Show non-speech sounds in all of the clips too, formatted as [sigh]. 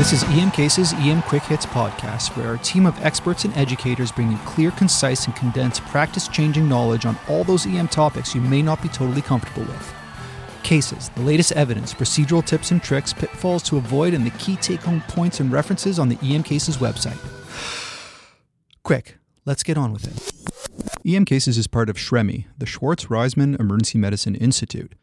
This is EM Cases EM Quick Hits podcast, where our team of experts and educators bring you clear, concise, and condensed practice changing knowledge on all those EM topics you may not be totally comfortable with. Cases, the latest evidence, procedural tips and tricks, pitfalls to avoid, and the key take home points and references on the EM Cases website. [sighs] Quick, let's get on with it. EM Cases is part of SHREMI, the Schwartz Reisman Emergency Medicine Institute.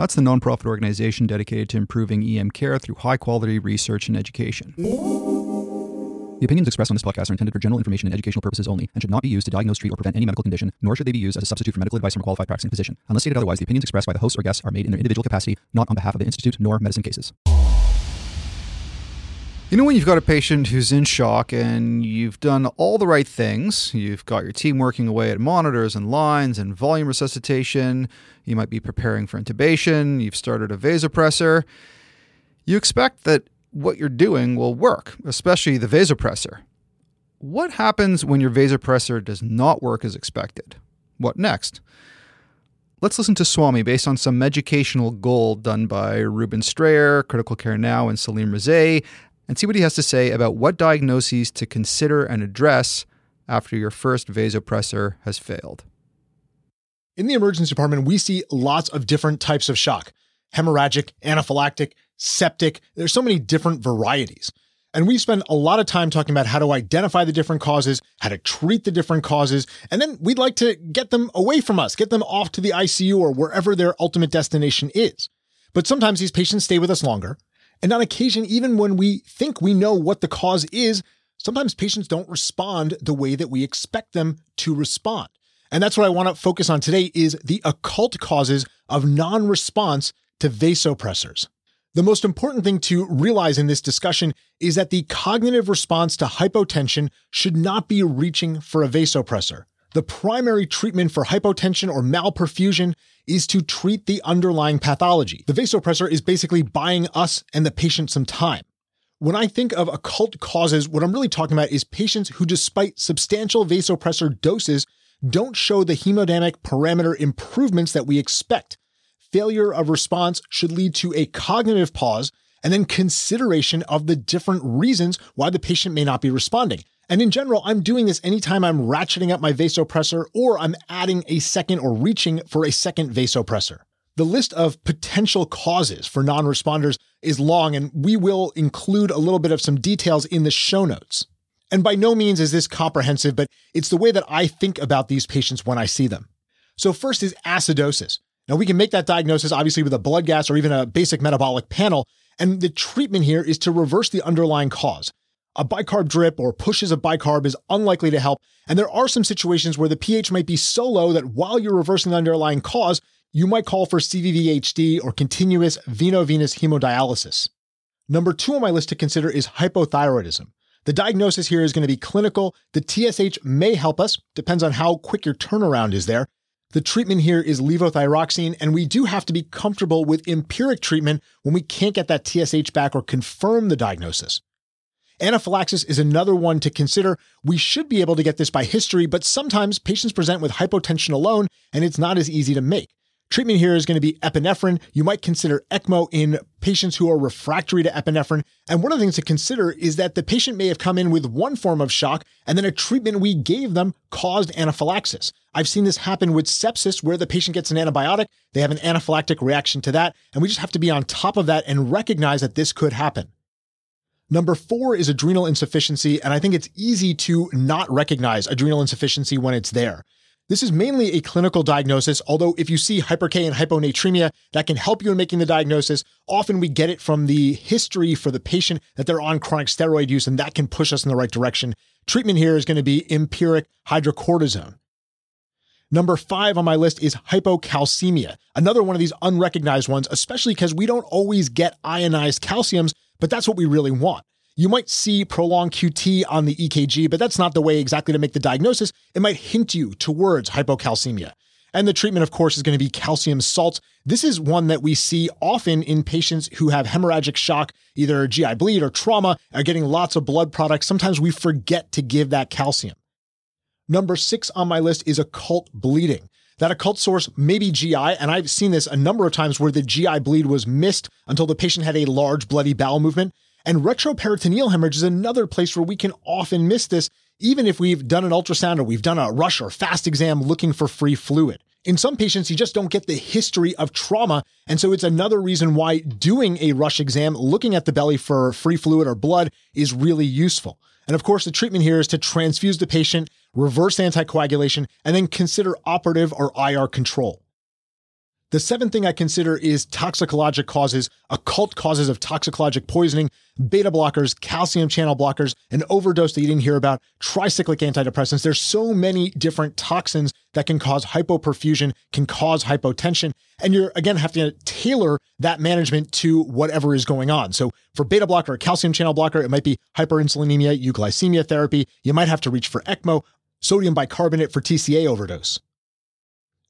That's the nonprofit organization dedicated to improving EM care through high quality research and education. The opinions expressed on this podcast are intended for general information and educational purposes only and should not be used to diagnose, treat, or prevent any medical condition, nor should they be used as a substitute for medical advice from a qualified practicing physician. Unless stated otherwise, the opinions expressed by the hosts or guests are made in their individual capacity, not on behalf of the Institute nor medicine cases. You know, when you've got a patient who's in shock and you've done all the right things, you've got your team working away at monitors and lines and volume resuscitation, you might be preparing for intubation, you've started a vasopressor, you expect that what you're doing will work, especially the vasopressor. What happens when your vasopressor does not work as expected? What next? Let's listen to Swami based on some educational gold done by Ruben Strayer, Critical Care Now, and Salim Rezaie and see what he has to say about what diagnoses to consider and address after your first vasopressor has failed. In the emergency department, we see lots of different types of shock hemorrhagic, anaphylactic, septic. There's so many different varieties. And we spend a lot of time talking about how to identify the different causes, how to treat the different causes, and then we'd like to get them away from us, get them off to the ICU or wherever their ultimate destination is. But sometimes these patients stay with us longer. And on occasion, even when we think we know what the cause is, sometimes patients don't respond the way that we expect them to respond. And that's what I want to focus on today is the occult causes of non-response to vasopressors. The most important thing to realize in this discussion is that the cognitive response to hypotension should not be reaching for a vasopressor. The primary treatment for hypotension or malperfusion is to treat the underlying pathology. The vasopressor is basically buying us and the patient some time. When I think of occult causes, what I'm really talking about is patients who, despite substantial vasopressor doses, don't show the hemodynamic parameter improvements that we expect. Failure of response should lead to a cognitive pause and then consideration of the different reasons why the patient may not be responding. And in general, I'm doing this anytime I'm ratcheting up my vasopressor or I'm adding a second or reaching for a second vasopressor. The list of potential causes for non-responders is long and we will include a little bit of some details in the show notes. And by no means is this comprehensive, but it's the way that I think about these patients when I see them. So first is acidosis. Now we can make that diagnosis obviously with a blood gas or even a basic metabolic panel. And the treatment here is to reverse the underlying cause. A bicarb drip or pushes of bicarb is unlikely to help, and there are some situations where the pH might be so low that while you're reversing the underlying cause, you might call for CVVHD or continuous veno-venous hemodialysis. Number two on my list to consider is hypothyroidism. The diagnosis here is going to be clinical. The TSH may help us, depends on how quick your turnaround is there. The treatment here is levothyroxine, and we do have to be comfortable with empiric treatment when we can't get that TSH back or confirm the diagnosis. Anaphylaxis is another one to consider. We should be able to get this by history, but sometimes patients present with hypotension alone, and it's not as easy to make. Treatment here is going to be epinephrine. You might consider ECMO in patients who are refractory to epinephrine. And one of the things to consider is that the patient may have come in with one form of shock and then a treatment we gave them caused anaphylaxis. I've seen this happen with sepsis where the patient gets an antibiotic, they have an anaphylactic reaction to that, and we just have to be on top of that and recognize that this could happen. Number four is adrenal insufficiency, and I think it's easy to not recognize adrenal insufficiency when it's there. This is mainly a clinical diagnosis, although if you see hyper K and hyponatremia, that can help you in making the diagnosis. Often we get it from the history for the patient that they're on chronic steroid use, and that can push us in the right direction. Treatment here is going to be empiric hydrocortisone. Number five on my list is hypocalcemia, another one of these unrecognized ones, especially because we don't always get ionized calciums but that's what we really want. You might see prolonged QT on the EKG, but that's not the way exactly to make the diagnosis. It might hint you towards hypocalcemia. And the treatment, of course, is going to be calcium salts. This is one that we see often in patients who have hemorrhagic shock, either GI bleed or trauma, are getting lots of blood products. Sometimes we forget to give that calcium. Number six on my list is occult bleeding. That occult source may be GI, and I've seen this a number of times where the GI bleed was missed until the patient had a large bloody bowel movement. And retroperitoneal hemorrhage is another place where we can often miss this, even if we've done an ultrasound or we've done a rush or fast exam looking for free fluid. In some patients, you just don't get the history of trauma. And so it's another reason why doing a rush exam, looking at the belly for free fluid or blood is really useful. And of course, the treatment here is to transfuse the patient, reverse anticoagulation, and then consider operative or IR control. The seventh thing I consider is toxicologic causes, occult causes of toxicologic poisoning, beta blockers, calcium channel blockers, an overdose that you didn't hear about, tricyclic antidepressants. There's so many different toxins that can cause hypoperfusion, can cause hypotension. And you're again have to tailor that management to whatever is going on. So for beta blocker calcium channel blocker, it might be hyperinsulinemia, euglycemia therapy. You might have to reach for ECMO, sodium bicarbonate for TCA overdose.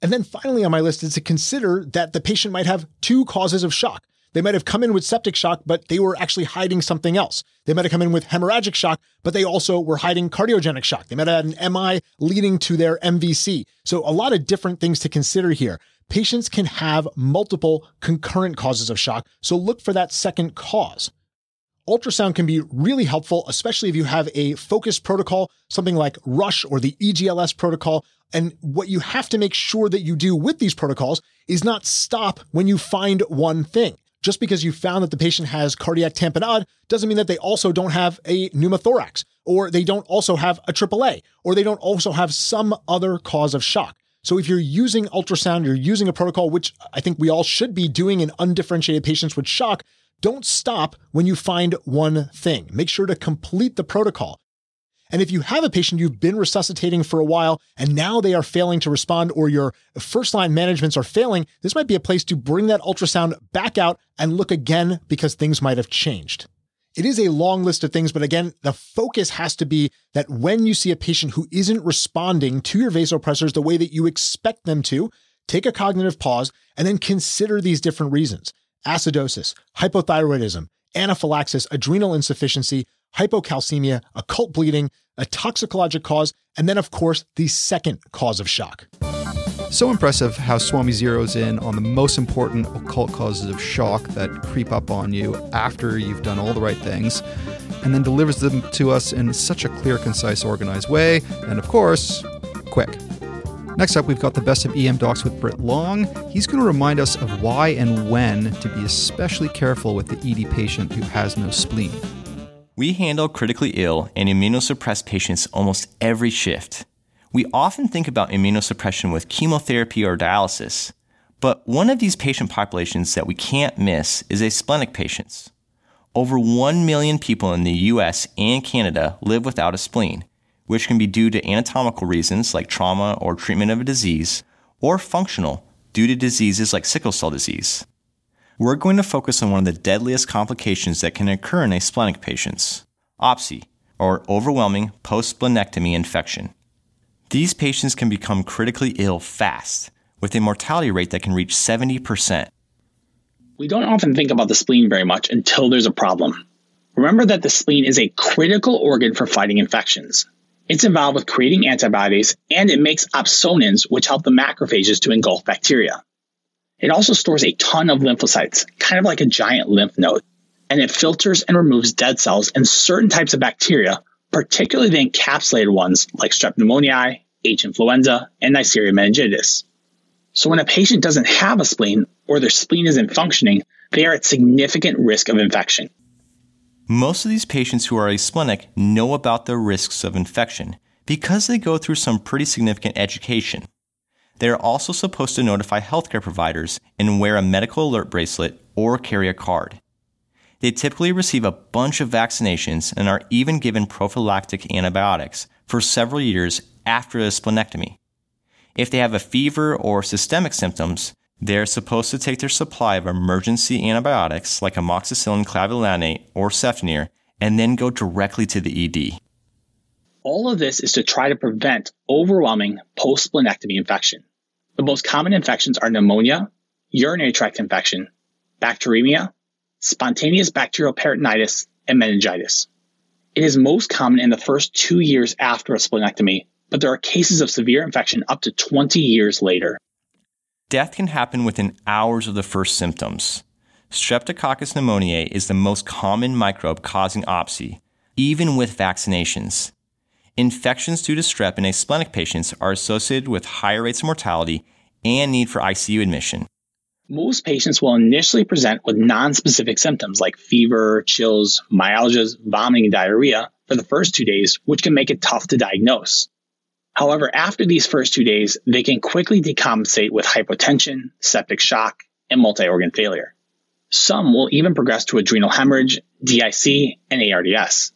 And then finally on my list is to consider that the patient might have two causes of shock. They might have come in with septic shock, but they were actually hiding something else. They might have come in with hemorrhagic shock, but they also were hiding cardiogenic shock. They might have had an MI leading to their MVC. So a lot of different things to consider here. Patients can have multiple concurrent causes of shock. So look for that second cause. Ultrasound can be really helpful, especially if you have a focused protocol, something like RUSH or the EGLS protocol. And what you have to make sure that you do with these protocols is not stop when you find one thing. Just because you found that the patient has cardiac tamponade doesn't mean that they also don't have a pneumothorax, or they don't also have a AAA, or they don't also have some other cause of shock. So if you're using ultrasound, you're using a protocol, which I think we all should be doing in undifferentiated patients with shock, don't stop when you find one thing. Make sure to complete the protocol. And if you have a patient you've been resuscitating for a while and now they are failing to respond or your first line managements are failing, this might be a place to bring that ultrasound back out and look again because things might have changed. It is a long list of things, but again, the focus has to be that when you see a patient who isn't responding to your vasopressors the way that you expect them to, take a cognitive pause and then consider these different reasons acidosis, hypothyroidism, anaphylaxis, adrenal insufficiency, hypocalcemia, occult bleeding, a toxicologic cause, and then, of course, the second cause of shock. So impressive how Swami zeroes in on the most important occult causes of shock that creep up on you after you've done all the right things, and then delivers them to us in such a clear, concise, organized way, and of course, quick. Next up, we've got the best of EM docs with Britt Long. He's going to remind us of why and when to be especially careful with the ED patient who has no spleen. We handle critically ill and immunosuppressed patients almost every shift. We often think about immunosuppression with chemotherapy or dialysis, but one of these patient populations that we can't miss is asplenic patients. Over 1 million people in the US and Canada live without a spleen, which can be due to anatomical reasons like trauma or treatment of a disease, or functional due to diseases like sickle cell disease we're going to focus on one of the deadliest complications that can occur in asplenic patients OPSI, or overwhelming post splenectomy infection. These patients can become critically ill fast, with a mortality rate that can reach 70%. We don't often think about the spleen very much until there's a problem. Remember that the spleen is a critical organ for fighting infections. It's involved with creating antibodies and it makes opsonins, which help the macrophages to engulf bacteria. It also stores a ton of lymphocytes, kind of like a giant lymph node, and it filters and removes dead cells and certain types of bacteria, particularly the encapsulated ones like strep pneumoniae, H. influenza, and Neisseria meningitidis. So when a patient doesn't have a spleen or their spleen isn't functioning, they are at significant risk of infection. Most of these patients who are asplenic know about the risks of infection because they go through some pretty significant education. They are also supposed to notify healthcare providers and wear a medical alert bracelet or carry a card. They typically receive a bunch of vaccinations and are even given prophylactic antibiotics for several years after a splenectomy. If they have a fever or systemic symptoms, they are supposed to take their supply of emergency antibiotics like amoxicillin clavulanate or cefdinir and then go directly to the ED. All of this is to try to prevent overwhelming post splenectomy infection. The most common infections are pneumonia, urinary tract infection, bacteremia, spontaneous bacterial peritonitis, and meningitis. It is most common in the first two years after a splenectomy, but there are cases of severe infection up to 20 years later. Death can happen within hours of the first symptoms. Streptococcus pneumoniae is the most common microbe causing OPSI, even with vaccinations. Infections due to strep in asplenic patients are associated with higher rates of mortality and need for ICU admission. Most patients will initially present with nonspecific symptoms like fever, chills, myalgias, vomiting, and diarrhea for the first two days, which can make it tough to diagnose. However, after these first two days, they can quickly decompensate with hypotension, septic shock, and multi organ failure. Some will even progress to adrenal hemorrhage, DIC, and ARDS.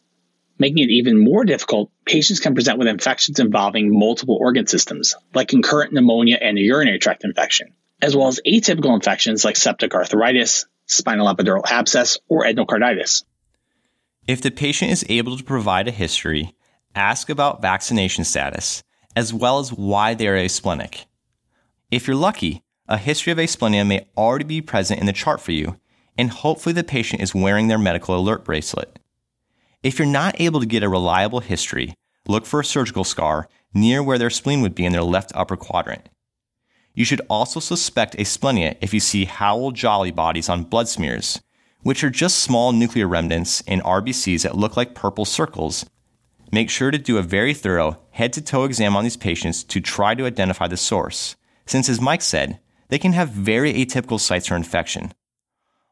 Making it even more difficult, patients can present with infections involving multiple organ systems, like concurrent pneumonia and a urinary tract infection, as well as atypical infections like septic arthritis, spinal epidural abscess, or endocarditis. If the patient is able to provide a history, ask about vaccination status, as well as why they are asplenic. If you're lucky, a history of asplenia may already be present in the chart for you, and hopefully the patient is wearing their medical alert bracelet. If you're not able to get a reliable history, look for a surgical scar near where their spleen would be in their left upper quadrant. You should also suspect asplenia if you see Howell Jolly bodies on blood smears, which are just small nuclear remnants in RBCs that look like purple circles. Make sure to do a very thorough head to toe exam on these patients to try to identify the source, since, as Mike said, they can have very atypical sites for infection.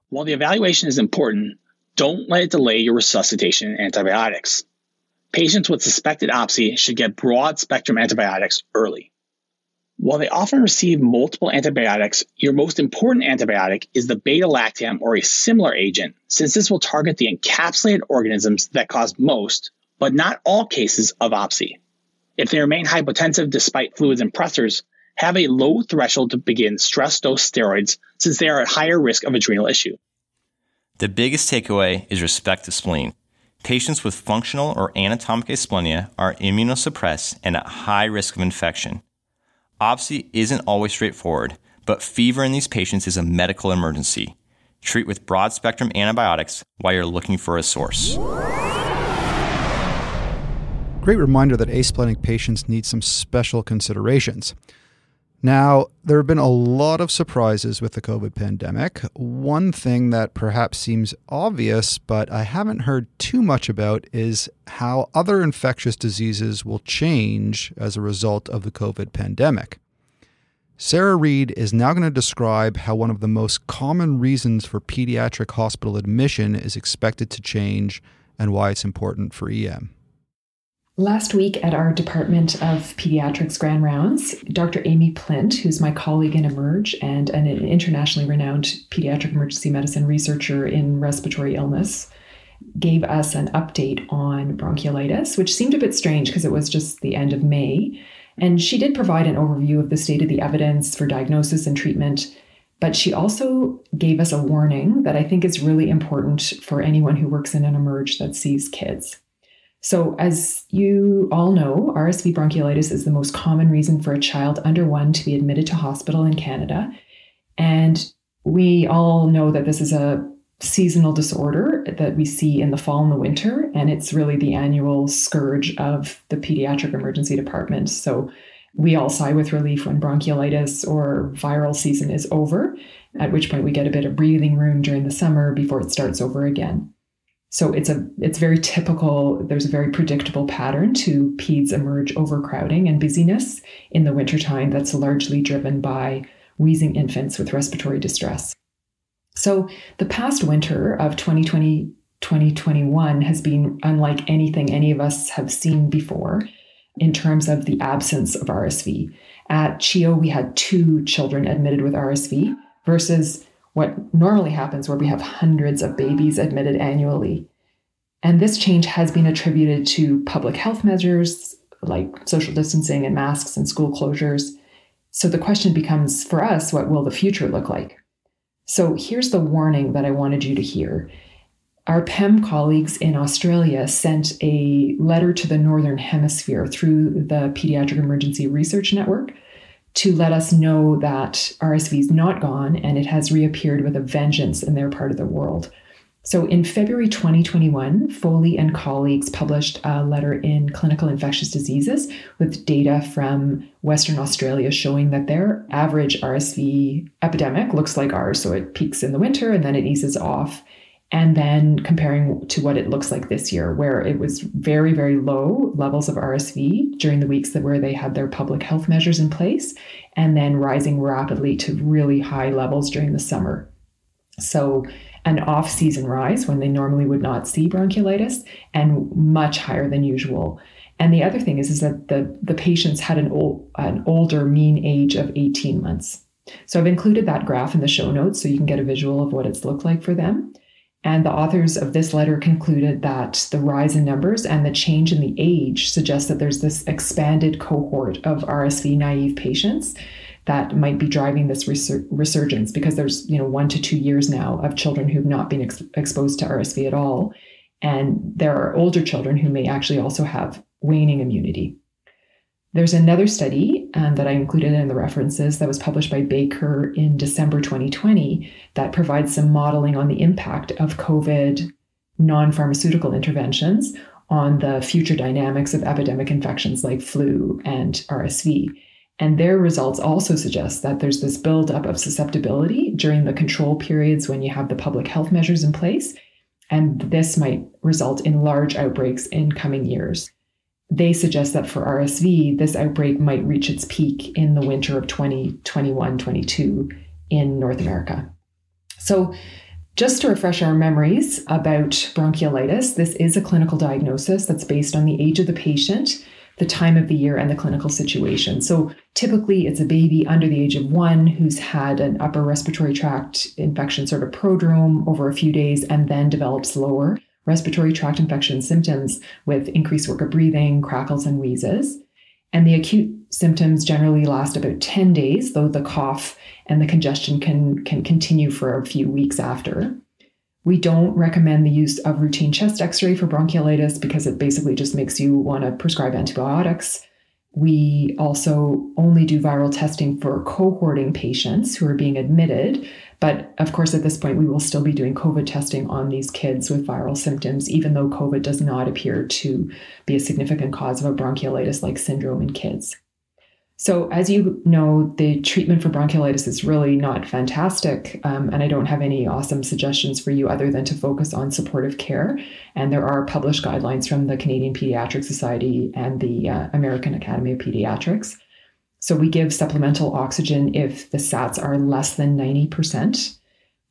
While the evaluation is important, don't let it delay your resuscitation and antibiotics. Patients with suspected OPSI should get broad spectrum antibiotics early. While they often receive multiple antibiotics, your most important antibiotic is the beta lactam or a similar agent, since this will target the encapsulated organisms that cause most, but not all cases of OPSI. If they remain hypotensive despite fluids and pressors, have a low threshold to begin stress dose steroids since they are at higher risk of adrenal issue. The biggest takeaway is respect to spleen. Patients with functional or anatomic asplenia are immunosuppressed and at high risk of infection. OPSI isn't always straightforward, but fever in these patients is a medical emergency. Treat with broad spectrum antibiotics while you're looking for a source. Great reminder that asplenic patients need some special considerations. Now, there have been a lot of surprises with the COVID pandemic. One thing that perhaps seems obvious, but I haven't heard too much about, is how other infectious diseases will change as a result of the COVID pandemic. Sarah Reid is now going to describe how one of the most common reasons for pediatric hospital admission is expected to change and why it's important for EM. Last week at our Department of Pediatrics Grand Rounds, Dr. Amy Plint, who's my colleague in Emerge and an internationally renowned pediatric emergency medicine researcher in respiratory illness, gave us an update on bronchiolitis, which seemed a bit strange because it was just the end of May. And she did provide an overview of the state of the evidence for diagnosis and treatment. But she also gave us a warning that I think is really important for anyone who works in an emerge that sees kids. So, as you all know, RSV bronchiolitis is the most common reason for a child under one to be admitted to hospital in Canada. And we all know that this is a seasonal disorder that we see in the fall and the winter, and it's really the annual scourge of the pediatric emergency department. So, we all sigh with relief when bronchiolitis or viral season is over, at which point we get a bit of breathing room during the summer before it starts over again. So it's a it's very typical. There's a very predictable pattern to peds emerge overcrowding and busyness in the wintertime that's largely driven by wheezing infants with respiratory distress. So the past winter of 2020 2021 has been unlike anything any of us have seen before in terms of the absence of RSV. At CHEO, we had two children admitted with RSV versus what normally happens where we have hundreds of babies admitted annually. And this change has been attributed to public health measures like social distancing and masks and school closures. So the question becomes for us, what will the future look like? So here's the warning that I wanted you to hear. Our PEM colleagues in Australia sent a letter to the Northern Hemisphere through the Pediatric Emergency Research Network to let us know that RSV is not gone and it has reappeared with a vengeance in their part of the world. So in February 2021, Foley and colleagues published a letter in Clinical Infectious Diseases with data from Western Australia showing that their average RSV epidemic looks like ours. So it peaks in the winter and then it eases off. And then comparing to what it looks like this year, where it was very, very low levels of RSV during the weeks that where they had their public health measures in place, and then rising rapidly to really high levels during the summer. So an off season rise when they normally would not see bronchiolitis and much higher than usual. And the other thing is, is that the, the patients had an, old, an older mean age of 18 months. So I've included that graph in the show notes so you can get a visual of what it's looked like for them. And the authors of this letter concluded that the rise in numbers and the change in the age suggests that there's this expanded cohort of RSV naive patients that might be driving this resur- resurgence because there's you know one to two years now of children who've not been ex- exposed to RSV at all, and there are older children who may actually also have waning immunity. There's another study um, that I included in the references that was published by Baker in December 2020 that provides some modeling on the impact of COVID non pharmaceutical interventions on the future dynamics of epidemic infections like flu and RSV. And their results also suggest that there's this buildup of susceptibility during the control periods when you have the public health measures in place. And this might result in large outbreaks in coming years. They suggest that for RSV, this outbreak might reach its peak in the winter of 2021 22 in North America. So, just to refresh our memories about bronchiolitis, this is a clinical diagnosis that's based on the age of the patient the time of the year and the clinical situation. So typically it's a baby under the age of one who's had an upper respiratory tract infection, sort of prodrome over a few days, and then develops lower respiratory tract infection symptoms with increased work of breathing, crackles, and wheezes. And the acute symptoms generally last about 10 days, though the cough and the congestion can, can continue for a few weeks after. We don't recommend the use of routine chest x ray for bronchiolitis because it basically just makes you want to prescribe antibiotics. We also only do viral testing for cohorting patients who are being admitted. But of course, at this point, we will still be doing COVID testing on these kids with viral symptoms, even though COVID does not appear to be a significant cause of a bronchiolitis like syndrome in kids. So, as you know, the treatment for bronchiolitis is really not fantastic, um, and I don't have any awesome suggestions for you other than to focus on supportive care. And there are published guidelines from the Canadian Pediatric Society and the uh, American Academy of Pediatrics. So, we give supplemental oxygen if the SATs are less than 90%.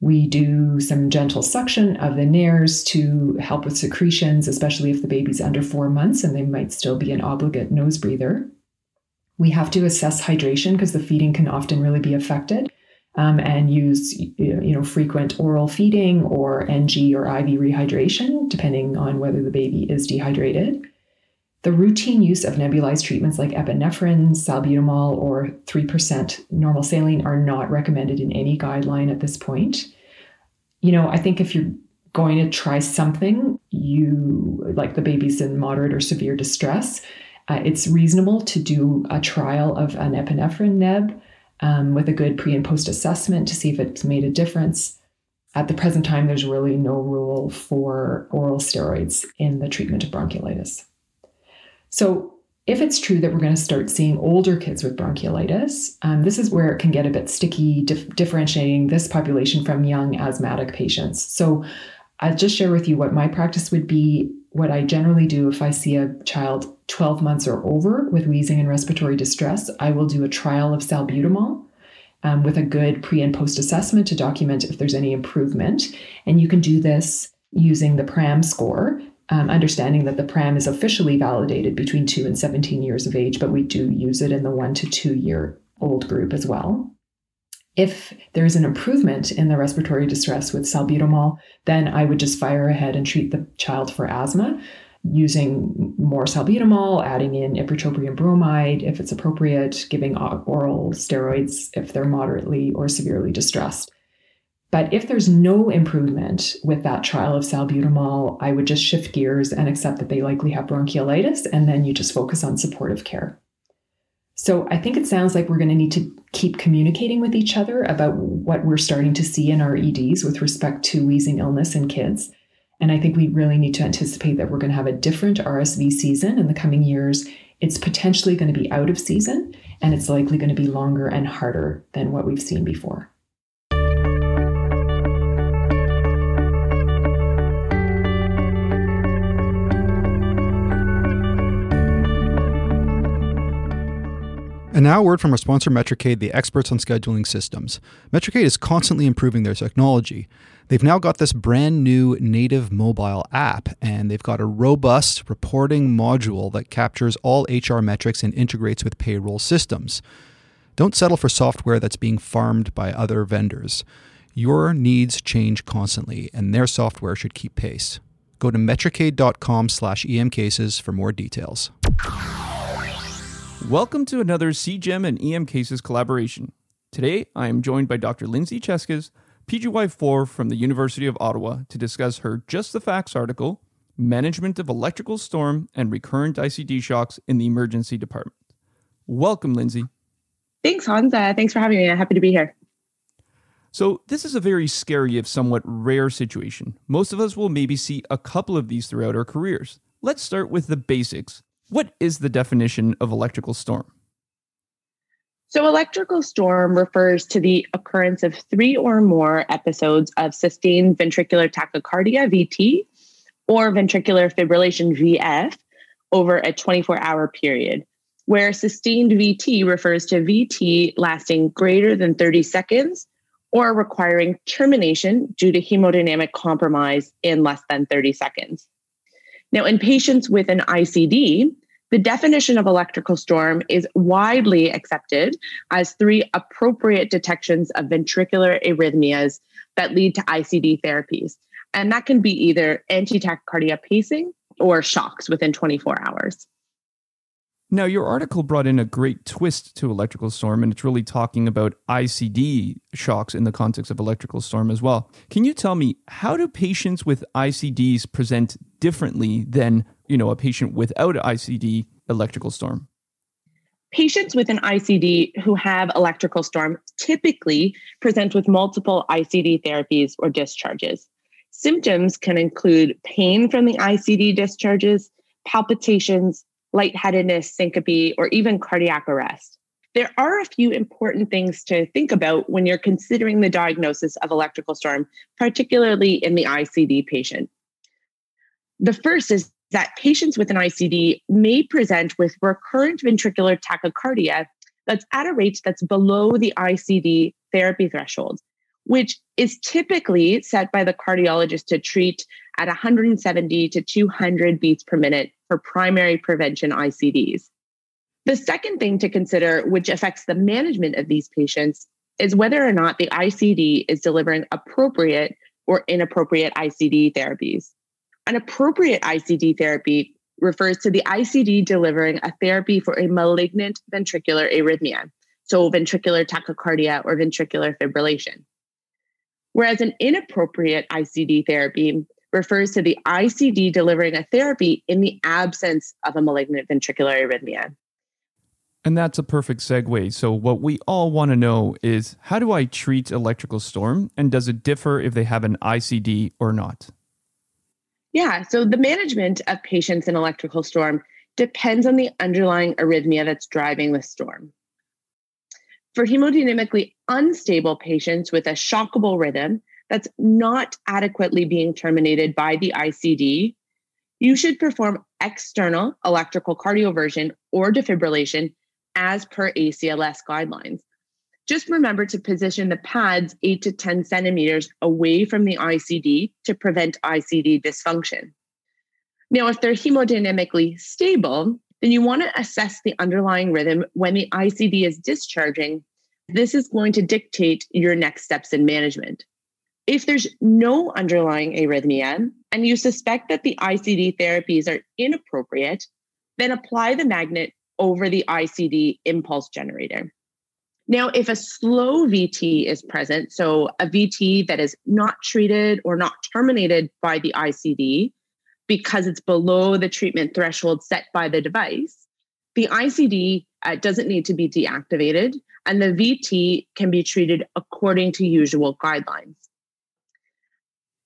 We do some gentle suction of the nares to help with secretions, especially if the baby's under four months and they might still be an obligate nose breather. We have to assess hydration because the feeding can often really be affected. Um, and use you know frequent oral feeding or NG or IV rehydration, depending on whether the baby is dehydrated. The routine use of nebulized treatments like epinephrine, salbutamol, or 3% normal saline are not recommended in any guideline at this point. You know, I think if you're going to try something, you like the baby's in moderate or severe distress, uh, it's reasonable to do a trial of an epinephrine neb um, with a good pre and post assessment to see if it's made a difference. At the present time, there's really no rule for oral steroids in the treatment of bronchiolitis. So, if it's true that we're going to start seeing older kids with bronchiolitis, um, this is where it can get a bit sticky, dif- differentiating this population from young asthmatic patients. So, I'll just share with you what my practice would be. What I generally do if I see a child 12 months or over with wheezing and respiratory distress, I will do a trial of salbutamol um, with a good pre and post assessment to document if there's any improvement. And you can do this using the PRAM score, um, understanding that the PRAM is officially validated between 2 and 17 years of age, but we do use it in the 1 to 2 year old group as well. If there's an improvement in the respiratory distress with salbutamol, then I would just fire ahead and treat the child for asthma using more salbutamol, adding in ipratropium bromide if it's appropriate, giving oral steroids if they're moderately or severely distressed. But if there's no improvement with that trial of salbutamol, I would just shift gears and accept that they likely have bronchiolitis, and then you just focus on supportive care. So I think it sounds like we're going to need to keep communicating with each other about what we're starting to see in our EDs with respect to wheezing illness in kids. And I think we really need to anticipate that we're going to have a different RSV season in the coming years. It's potentially going to be out of season and it's likely going to be longer and harder than what we've seen before. And now, a word from our sponsor, Metricaid, the experts on scheduling systems. Metricaid is constantly improving their technology. They've now got this brand new native mobile app, and they've got a robust reporting module that captures all HR metrics and integrates with payroll systems. Don't settle for software that's being farmed by other vendors. Your needs change constantly, and their software should keep pace. Go to metricaid.com slash emcases for more details. Welcome to another CJEM and EM Cases collaboration. Today, I am joined by Dr. Lindsay Cheskes, PGY4 from the University of Ottawa, to discuss her Just the Facts article, Management of Electrical Storm and Recurrent ICD Shocks in the Emergency Department. Welcome, Lindsay. Thanks, Hans. Uh, thanks for having me. I'm happy to be here. So, this is a very scary, if somewhat rare situation. Most of us will maybe see a couple of these throughout our careers. Let's start with the basics. What is the definition of electrical storm? So, electrical storm refers to the occurrence of three or more episodes of sustained ventricular tachycardia, VT, or ventricular fibrillation, VF, over a 24 hour period, where sustained VT refers to VT lasting greater than 30 seconds or requiring termination due to hemodynamic compromise in less than 30 seconds. Now, in patients with an ICD, the definition of electrical storm is widely accepted as three appropriate detections of ventricular arrhythmias that lead to ICD therapies. And that can be either anti-tachycardia pacing or shocks within 24 hours. Now, your article brought in a great twist to electrical storm, and it's really talking about ICD shocks in the context of electrical storm as well. Can you tell me how do patients with ICDs present differently than you know a patient without ICD electrical storm? Patients with an ICD who have electrical storm typically present with multiple ICD therapies or discharges. Symptoms can include pain from the ICD discharges, palpitations, lightheadedness, syncope, or even cardiac arrest. There are a few important things to think about when you're considering the diagnosis of electrical storm, particularly in the ICD patient. The first is that patients with an ICD may present with recurrent ventricular tachycardia that's at a rate that's below the ICD therapy threshold, which is typically set by the cardiologist to treat at 170 to 200 beats per minute for primary prevention ICDs. The second thing to consider, which affects the management of these patients, is whether or not the ICD is delivering appropriate or inappropriate ICD therapies. An appropriate ICD therapy refers to the ICD delivering a therapy for a malignant ventricular arrhythmia, so ventricular tachycardia or ventricular fibrillation. Whereas an inappropriate ICD therapy refers to the ICD delivering a therapy in the absence of a malignant ventricular arrhythmia. And that's a perfect segue. So, what we all want to know is how do I treat electrical storm? And does it differ if they have an ICD or not? Yeah, so the management of patients in electrical storm depends on the underlying arrhythmia that's driving the storm. For hemodynamically unstable patients with a shockable rhythm, that's not adequately being terminated by the ICD, you should perform external electrical cardioversion or defibrillation as per ACLS guidelines. Just remember to position the pads 8 to 10 centimeters away from the ICD to prevent ICD dysfunction. Now, if they're hemodynamically stable, then you want to assess the underlying rhythm when the ICD is discharging. This is going to dictate your next steps in management. If there's no underlying arrhythmia and you suspect that the ICD therapies are inappropriate, then apply the magnet over the ICD impulse generator. Now, if a slow VT is present, so a VT that is not treated or not terminated by the ICD because it's below the treatment threshold set by the device, the ICD uh, doesn't need to be deactivated, and the VT can be treated according to usual guidelines.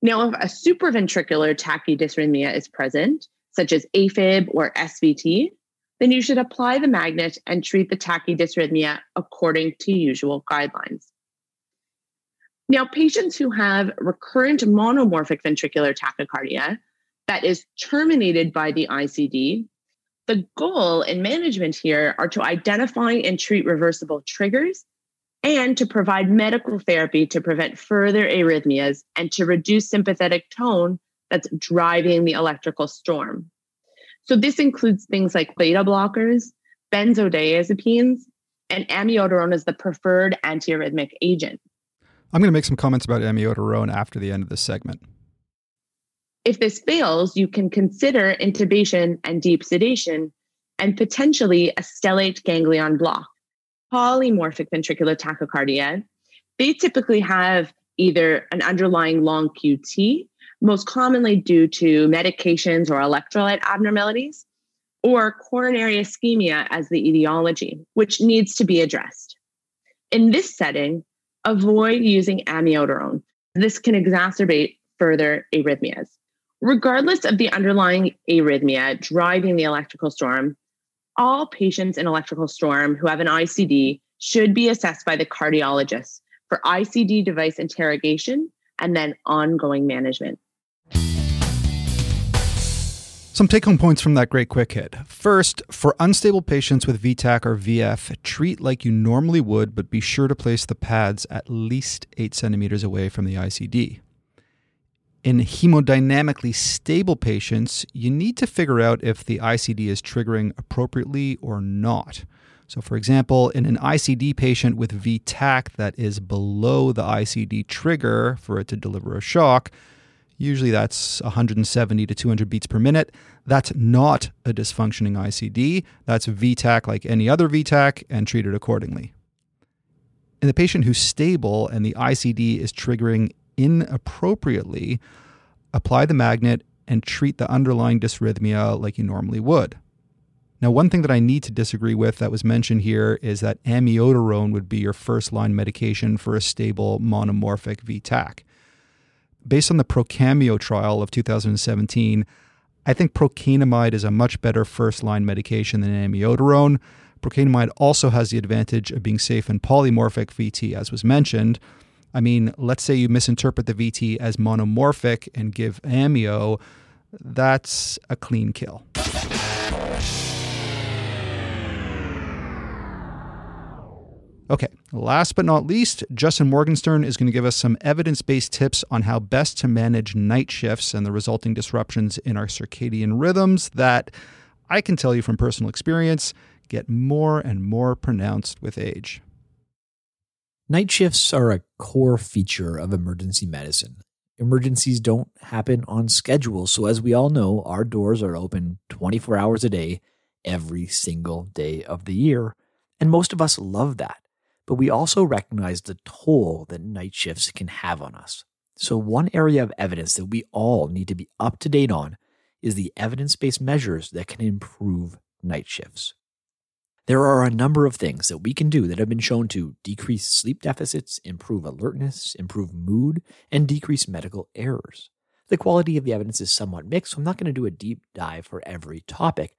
Now, if a supraventricular tachydysrhythmia is present, such as AFib or SVT, then you should apply the magnet and treat the tachydysrhythmia according to usual guidelines. Now, patients who have recurrent monomorphic ventricular tachycardia that is terminated by the ICD, the goal in management here are to identify and treat reversible triggers and to provide medical therapy to prevent further arrhythmias and to reduce sympathetic tone that's driving the electrical storm. So this includes things like beta blockers, benzodiazepines, and amiodarone is the preferred antiarrhythmic agent. I'm going to make some comments about amiodarone after the end of this segment. If this fails, you can consider intubation and deep sedation and potentially a stellate ganglion block. Polymorphic ventricular tachycardia, they typically have either an underlying long QT, most commonly due to medications or electrolyte abnormalities, or coronary ischemia as the etiology, which needs to be addressed. In this setting, avoid using amiodarone. This can exacerbate further arrhythmias. Regardless of the underlying arrhythmia driving the electrical storm, all patients in electrical storm who have an ICD should be assessed by the cardiologist for ICD device interrogation and then ongoing management. Some take home points from that great quick hit. First, for unstable patients with VTAC or VF, treat like you normally would, but be sure to place the pads at least 8 centimeters away from the ICD. In hemodynamically stable patients, you need to figure out if the ICD is triggering appropriately or not. So, for example, in an ICD patient with VTAC that is below the ICD trigger for it to deliver a shock, Usually that's 170 to 200 beats per minute. That's not a dysfunctioning ICD. That's VTAC like any other VTAC and treated accordingly. In the patient who's stable and the ICD is triggering inappropriately, apply the magnet and treat the underlying dysrhythmia like you normally would. Now, one thing that I need to disagree with that was mentioned here is that amiodarone would be your first line medication for a stable monomorphic VTAC based on the PROCAMIO trial of 2017, I think procainamide is a much better first line medication than amiodarone. Procainamide also has the advantage of being safe in polymorphic VT, as was mentioned. I mean, let's say you misinterpret the VT as monomorphic and give amio, that's a clean kill. Okay, last but not least, Justin Morgenstern is going to give us some evidence based tips on how best to manage night shifts and the resulting disruptions in our circadian rhythms that I can tell you from personal experience get more and more pronounced with age. Night shifts are a core feature of emergency medicine. Emergencies don't happen on schedule, so as we all know, our doors are open 24 hours a day, every single day of the year. And most of us love that but we also recognize the toll that night shifts can have on us. So, one area of evidence that we all need to be up to date on is the evidence based measures that can improve night shifts. There are a number of things that we can do that have been shown to decrease sleep deficits, improve alertness, improve mood, and decrease medical errors. The quality of the evidence is somewhat mixed, so I'm not going to do a deep dive for every topic,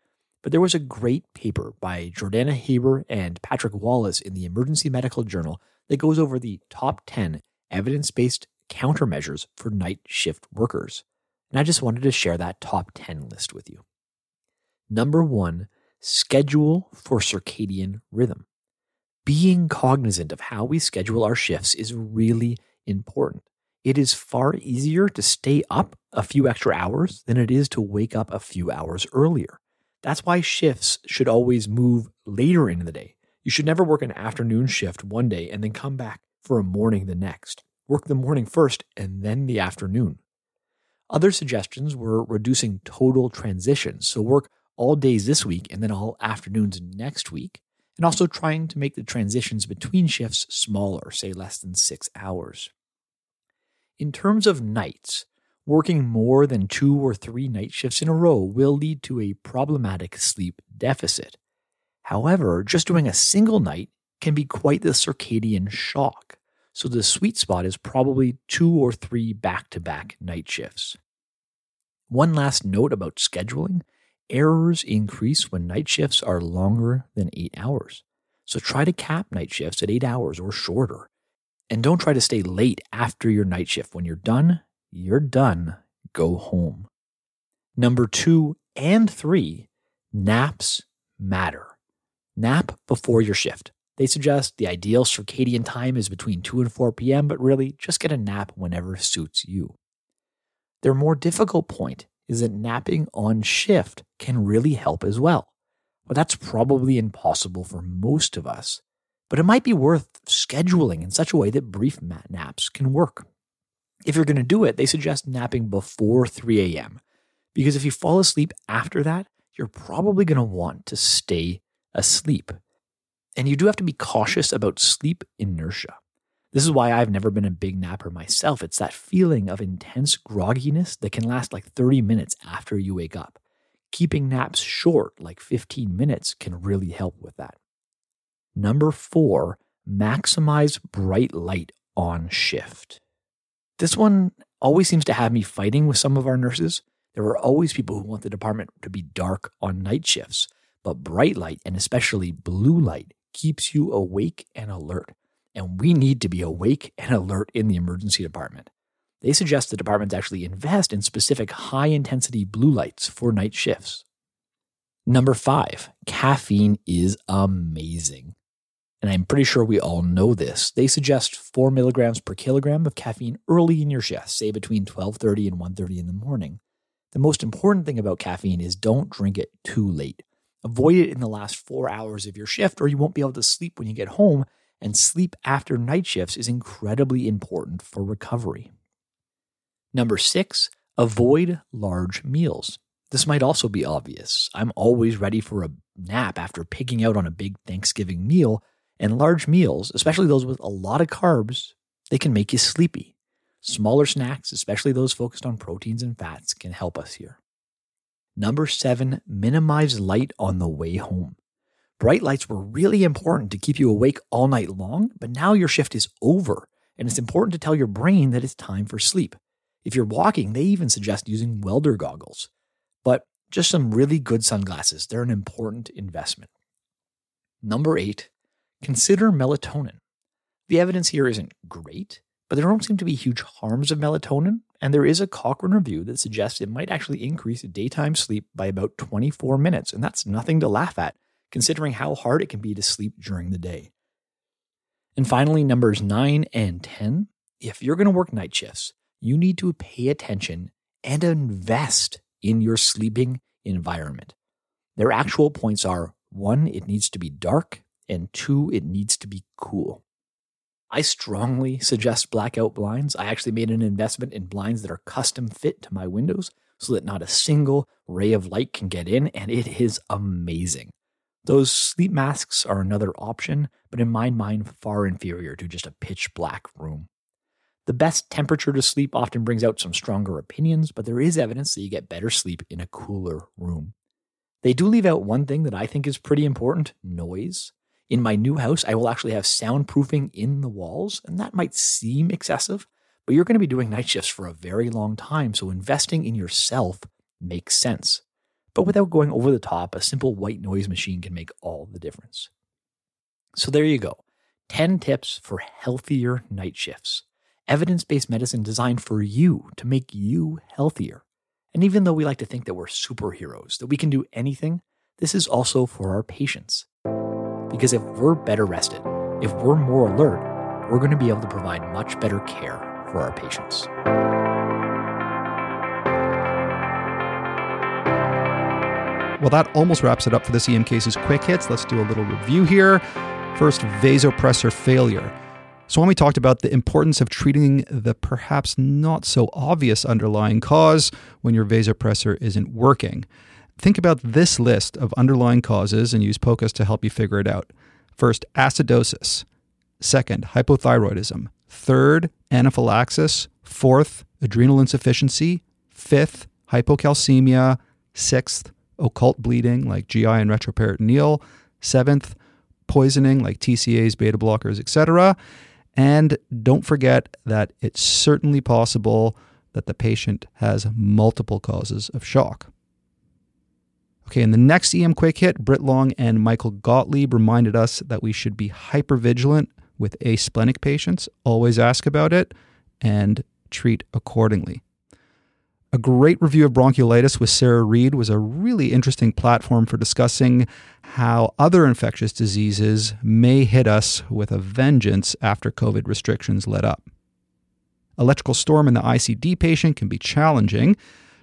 but there was a great paper by Jordana Haber and Patrick Wallace in the Emergency Medical Journal that goes over the top 10 evidence based countermeasures for night shift workers. And I just wanted to share that top 10 list with you. Number one, schedule for circadian rhythm. Being cognizant of how we schedule our shifts is really important. It is far easier to stay up a few extra hours than it is to wake up a few hours earlier. That's why shifts should always move later in the day. You should never work an afternoon shift one day and then come back for a morning the next. Work the morning first and then the afternoon. Other suggestions were reducing total transitions, so work all days this week and then all afternoons next week, and also trying to make the transitions between shifts smaller, say less than six hours. In terms of nights, Working more than two or three night shifts in a row will lead to a problematic sleep deficit. However, just doing a single night can be quite the circadian shock. So the sweet spot is probably two or three back to back night shifts. One last note about scheduling errors increase when night shifts are longer than eight hours. So try to cap night shifts at eight hours or shorter. And don't try to stay late after your night shift. When you're done, you're done. Go home. Number two and three, naps matter. Nap before your shift. They suggest the ideal circadian time is between 2 and 4 p.m., but really just get a nap whenever suits you. Their more difficult point is that napping on shift can really help as well. But that's probably impossible for most of us. But it might be worth scheduling in such a way that brief naps can work. If you're going to do it, they suggest napping before 3 a.m. Because if you fall asleep after that, you're probably going to want to stay asleep. And you do have to be cautious about sleep inertia. This is why I've never been a big napper myself. It's that feeling of intense grogginess that can last like 30 minutes after you wake up. Keeping naps short, like 15 minutes, can really help with that. Number four, maximize bright light on shift. This one always seems to have me fighting with some of our nurses. There are always people who want the department to be dark on night shifts, but bright light and especially blue light keeps you awake and alert. And we need to be awake and alert in the emergency department. They suggest the departments actually invest in specific high intensity blue lights for night shifts. Number five, caffeine is amazing. And I'm pretty sure we all know this. They suggest four milligrams per kilogram of caffeine early in your shift, say between 12:30 and 1:30 in the morning. The most important thing about caffeine is don't drink it too late. Avoid it in the last four hours of your shift, or you won't be able to sleep when you get home. And sleep after night shifts is incredibly important for recovery. Number six, avoid large meals. This might also be obvious. I'm always ready for a nap after picking out on a big Thanksgiving meal, and large meals, especially those with a lot of carbs, they can make you sleepy. Smaller snacks, especially those focused on proteins and fats, can help us here. Number seven, minimize light on the way home. Bright lights were really important to keep you awake all night long, but now your shift is over, and it's important to tell your brain that it's time for sleep. If you're walking, they even suggest using welder goggles. But just some really good sunglasses, they're an important investment. Number eight, consider melatonin. The evidence here isn't great, but there don't seem to be huge harms of melatonin, and there is a Cochrane review that suggests it might actually increase daytime sleep by about 24 minutes, and that's nothing to laugh at, considering how hard it can be to sleep during the day. And finally, numbers 9 and 10. If you're going to work night shifts, you need to pay attention and invest in your sleeping environment. Their actual points are one, it needs to be dark, and two, it needs to be cool. I strongly suggest blackout blinds. I actually made an investment in blinds that are custom fit to my windows so that not a single ray of light can get in, and it is amazing. Those sleep masks are another option, but in my mind, far inferior to just a pitch black room. The best temperature to sleep often brings out some stronger opinions, but there is evidence that you get better sleep in a cooler room. They do leave out one thing that I think is pretty important noise. In my new house, I will actually have soundproofing in the walls, and that might seem excessive, but you're going to be doing night shifts for a very long time, so investing in yourself makes sense. But without going over the top, a simple white noise machine can make all the difference. So there you go 10 tips for healthier night shifts. Evidence based medicine designed for you to make you healthier. And even though we like to think that we're superheroes, that we can do anything, this is also for our patients. Because if we're better rested, if we're more alert, we're going to be able to provide much better care for our patients. Well, that almost wraps it up for this EM Cases Quick Hits. Let's do a little review here. First, vasopressor failure. So, when we talked about the importance of treating the perhaps not so obvious underlying cause when your vasopressor isn't working, Think about this list of underlying causes and use POCUS to help you figure it out. First, acidosis. Second, hypothyroidism. Third, anaphylaxis. Fourth, adrenal insufficiency. Fifth, hypocalcemia. Sixth, occult bleeding like GI and retroperitoneal. Seventh, poisoning like TCAs, beta blockers, etc. And don't forget that it's certainly possible that the patient has multiple causes of shock. Okay, in the next EM Quick Hit, Britt Long and Michael Gottlieb reminded us that we should be hypervigilant with asplenic patients, always ask about it, and treat accordingly. A great review of bronchiolitis with Sarah Reid was a really interesting platform for discussing how other infectious diseases may hit us with a vengeance after COVID restrictions let up. Electrical storm in the ICD patient can be challenging.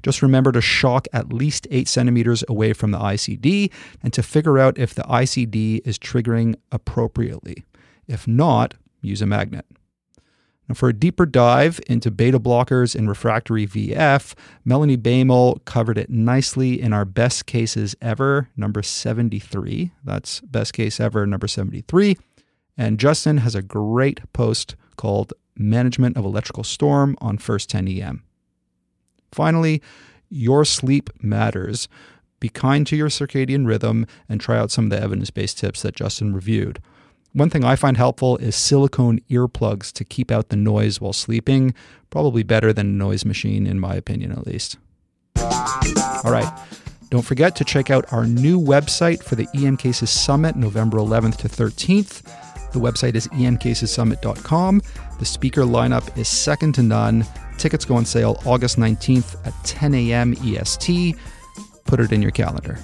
Just remember to shock at least 8 centimeters away from the ICD and to figure out if the ICD is triggering appropriately. If not, use a magnet. Now, for a deeper dive into beta blockers in refractory VF, Melanie Baimel covered it nicely in our best cases ever, number 73. That's best case ever, number 73. And Justin has a great post called Management of Electrical Storm on First 10 EM. Finally, your sleep matters. Be kind to your circadian rhythm and try out some of the evidence based tips that Justin reviewed. One thing I find helpful is silicone earplugs to keep out the noise while sleeping. Probably better than a noise machine, in my opinion, at least. All right. Don't forget to check out our new website for the EM Cases Summit, November 11th to 13th. The website is emcasessummit.com. The speaker lineup is second to none. Tickets go on sale August 19th at 10 a.m. EST. Put it in your calendar.